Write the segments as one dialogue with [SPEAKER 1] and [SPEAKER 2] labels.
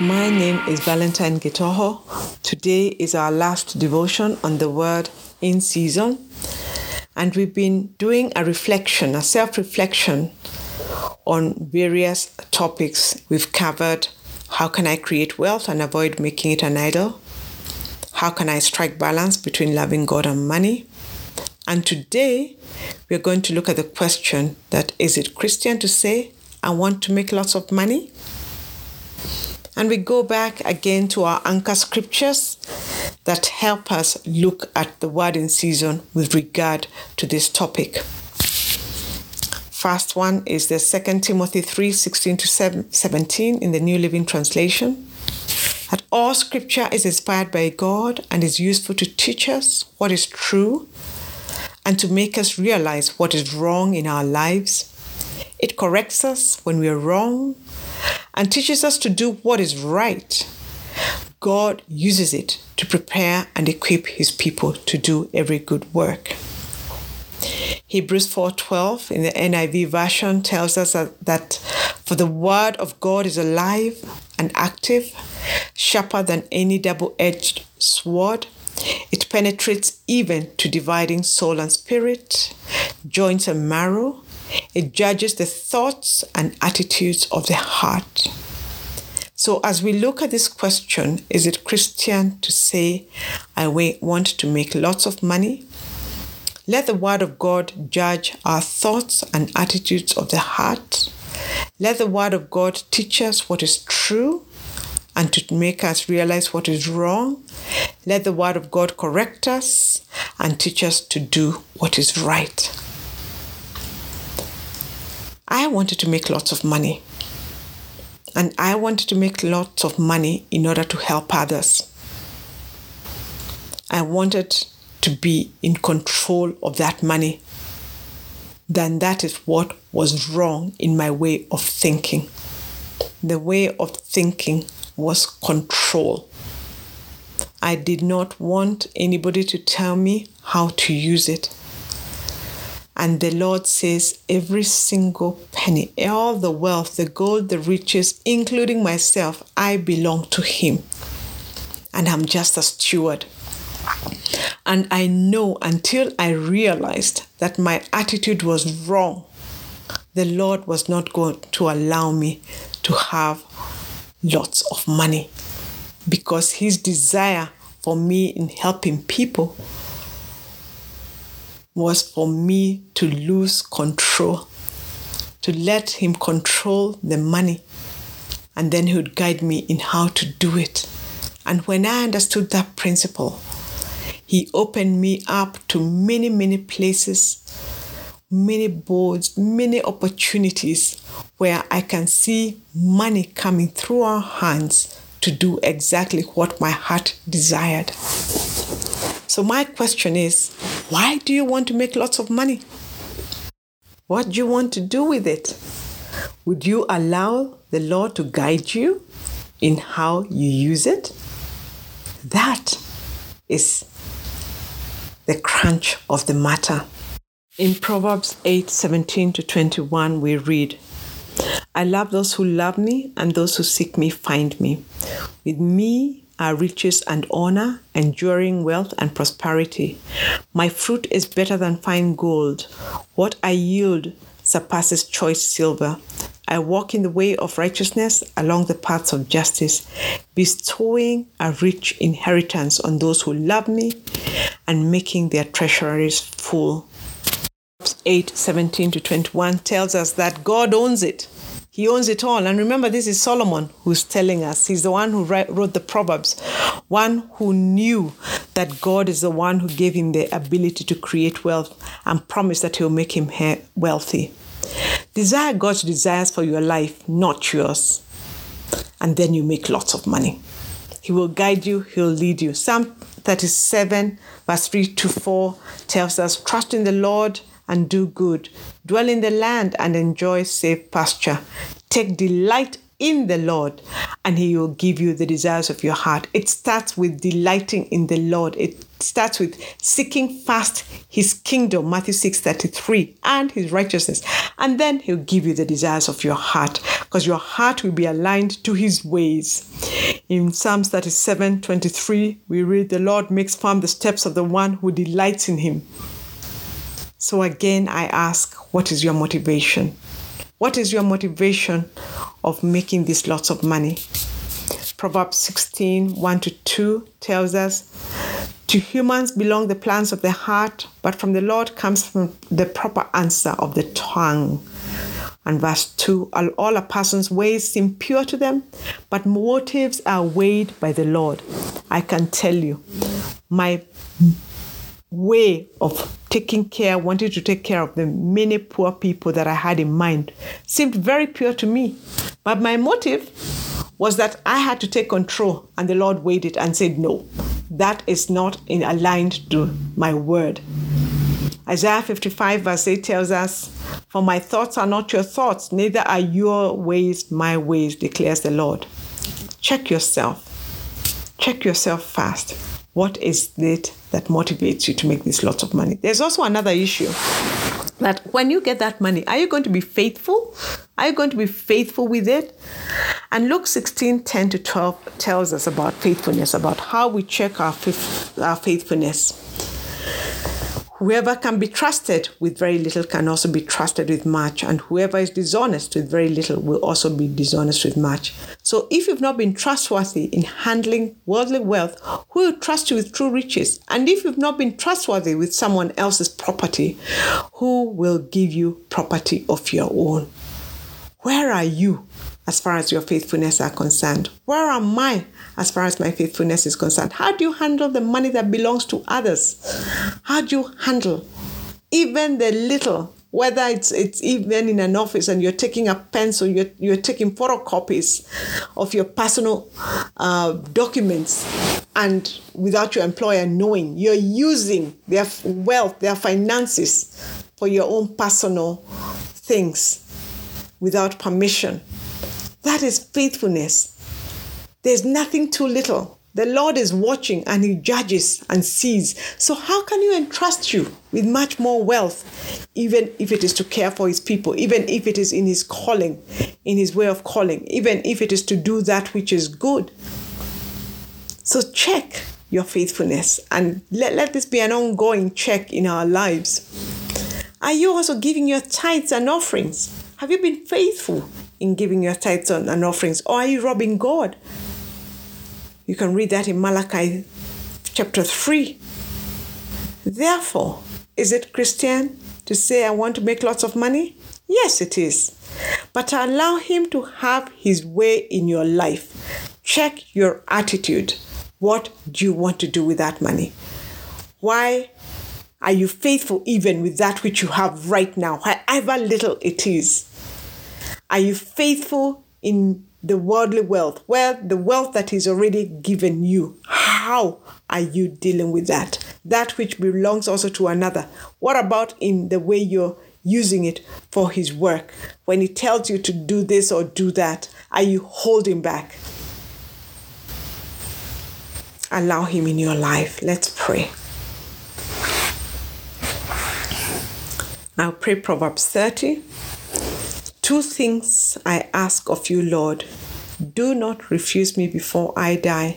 [SPEAKER 1] is Valentine Gitoho. Today is our last devotion on the word in season. And we've been doing a reflection, a self reflection on various topics. We've covered how can I create wealth and avoid making it an idol? How can I strike balance between loving God and money? And today we're going to look at the question that is it Christian to say, I want to make lots of money? And we go back again to our anchor scriptures that help us look at the word in season with regard to this topic. First one is the 2 Timothy 3 16 to 17 in the New Living Translation. That all scripture is inspired by God and is useful to teach us what is true and to make us realize what is wrong in our lives. It corrects us when we are wrong and teaches us to do what is right. God uses it to prepare and equip his people to do every good work. Hebrews 4:12 in the NIV version tells us that, that for the word of God is alive and active, sharper than any double-edged sword. It penetrates even to dividing soul and spirit, joints and marrow, it judges the thoughts and attitudes of the heart. So, as we look at this question, is it Christian to say, I want to make lots of money? Let the Word of God judge our thoughts and attitudes of the heart. Let the Word of God teach us what is true and to make us realize what is wrong. Let the Word of God correct us and teach us to do what is right. I wanted to make lots of money. And I wanted to make lots of money in order to help others. I wanted to be in control of that money. Then that is what was wrong in my way of thinking. The way of thinking was control. I did not want anybody to tell me how to use it. And the Lord says, every single penny, all the wealth, the gold, the riches, including myself, I belong to Him. And I'm just a steward. And I know until I realized that my attitude was wrong, the Lord was not going to allow me to have lots of money because His desire for me in helping people was for me to lose control, to let Him control the money, and then He would guide me in how to do it. And when I understood that principle, He opened me up to many, many places, many boards, many opportunities where I can see money coming through our hands to do exactly what my heart desired. So, my question is why do you want to make lots of money? What do you want to do with it? Would you allow the Lord to guide you in how you use it? That is the crunch of the matter. In Proverbs 8 17 to 21, we read, I love those who love me, and those who seek me find me. With me, are riches and honor, enduring wealth and prosperity. My fruit is better than fine gold. What I yield surpasses choice silver. I walk in the way of righteousness along the paths of justice, bestowing a rich inheritance on those who love me and making their treasuries full. 8 17 to 21 tells us that God owns it. He owns it all. And remember, this is Solomon who's telling us. He's the one who wrote the Proverbs, one who knew that God is the one who gave him the ability to create wealth and promised that he'll make him wealthy. Desire God's desires for your life, not yours. And then you make lots of money. He will guide you, He'll lead you. Psalm 37, verse 3 to 4 tells us Trust in the Lord and do good. Dwell in the land and enjoy safe pasture. Take delight in the Lord, and He will give you the desires of your heart. It starts with delighting in the Lord. It starts with seeking first His kingdom, Matthew 6 33, and His righteousness. And then He'll give you the desires of your heart because your heart will be aligned to His ways. In Psalms 37 23, we read, The Lord makes firm the steps of the one who delights in Him. So again, I ask, what is your motivation? What is your motivation of making these lots of money? Proverbs 16 1 to 2 tells us, To humans belong the plans of the heart, but from the Lord comes from the proper answer of the tongue. And verse 2 All a person's ways seem pure to them, but motives are weighed by the Lord. I can tell you, my way of taking care, wanting to take care of the many poor people that I had in mind seemed very pure to me. But my motive was that I had to take control, and the Lord weighed it and said, No, that is not in aligned to my word. Isaiah 55, verse 8 tells us, For my thoughts are not your thoughts, neither are your ways my ways, declares the Lord. Check yourself. Check yourself fast. What is it that motivates you to make these lots of money. There's also another issue that when you get that money, are you going to be faithful? Are you going to be faithful with it? And Luke 16 10 to 12 tells us about faithfulness, about how we check our, our faithfulness. Whoever can be trusted with very little can also be trusted with much, and whoever is dishonest with very little will also be dishonest with much. So, if you've not been trustworthy in handling worldly wealth, who will trust you with true riches? And if you've not been trustworthy with someone else's property, who will give you property of your own? Where are you as far as your faithfulness are concerned? Where am I as far as my faithfulness is concerned? How do you handle the money that belongs to others? How do you handle even the little whether it's it's even in an office and you're taking a pencil, you're, you're taking photocopies of your personal uh, documents, and without your employer knowing, you're using their wealth, their finances for your own personal things without permission. That is faithfulness. There's nothing too little. The Lord is watching and He judges and sees. So, how can you entrust you with much more wealth, even if it is to care for His people, even if it is in His calling, in His way of calling, even if it is to do that which is good? So, check your faithfulness and let, let this be an ongoing check in our lives. Are you also giving your tithes and offerings? Have you been faithful in giving your tithes and offerings? Or are you robbing God? You can read that in Malachi chapter 3. Therefore, is it Christian to say, I want to make lots of money? Yes, it is. But allow Him to have His way in your life. Check your attitude. What do you want to do with that money? Why are you faithful even with that which you have right now, however little it is? Are you faithful in the worldly wealth? Well, the wealth that is already given you. How are you dealing with that? That which belongs also to another. What about in the way you're using it for his work? When he tells you to do this or do that, are you holding back? Allow him in your life. Let's pray. I'll pray Proverbs 30 Two things I ask of you, Lord. Do not refuse me before I die.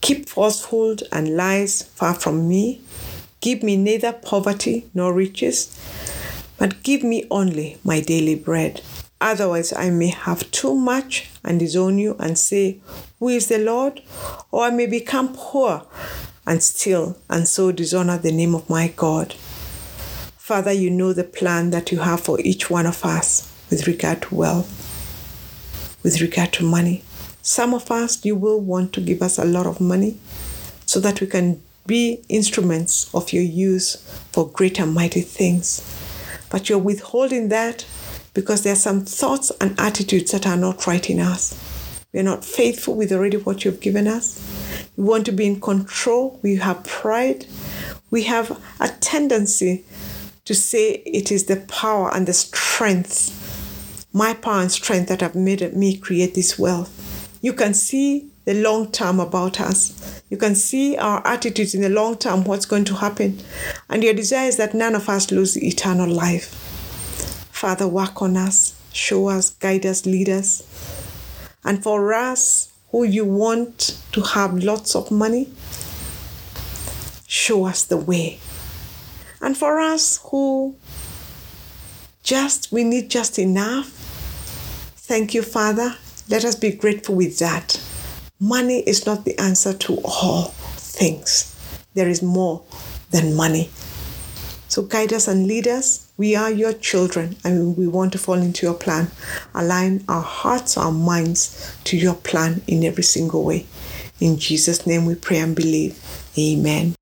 [SPEAKER 1] Keep falsehood and lies far from me. Give me neither poverty nor riches, but give me only my daily bread. Otherwise, I may have too much and disown you and say, Who is the Lord? Or I may become poor and steal and so dishonor the name of my God. Father, you know the plan that you have for each one of us with regard to wealth, with regard to money. Some of us, you will want to give us a lot of money so that we can be instruments of your use for great and mighty things. But you're withholding that because there are some thoughts and attitudes that are not right in us. We're not faithful with already what you've given us. We want to be in control. We have pride. We have a tendency to say it is the power and the strength my power and strength that have made me create this wealth. You can see the long term about us. You can see our attitudes in the long term, what's going to happen. And your desire is that none of us lose eternal life. Father, work on us, show us, guide us, lead us. And for us who you want to have lots of money, show us the way. And for us who just we need just enough, thank you, Father. Let us be grateful with that. Money is not the answer to all things. There is more than money. So guide us and lead us. We are your children and we want to fall into your plan. Align our hearts, our minds to your plan in every single way. In Jesus' name we pray and believe. Amen.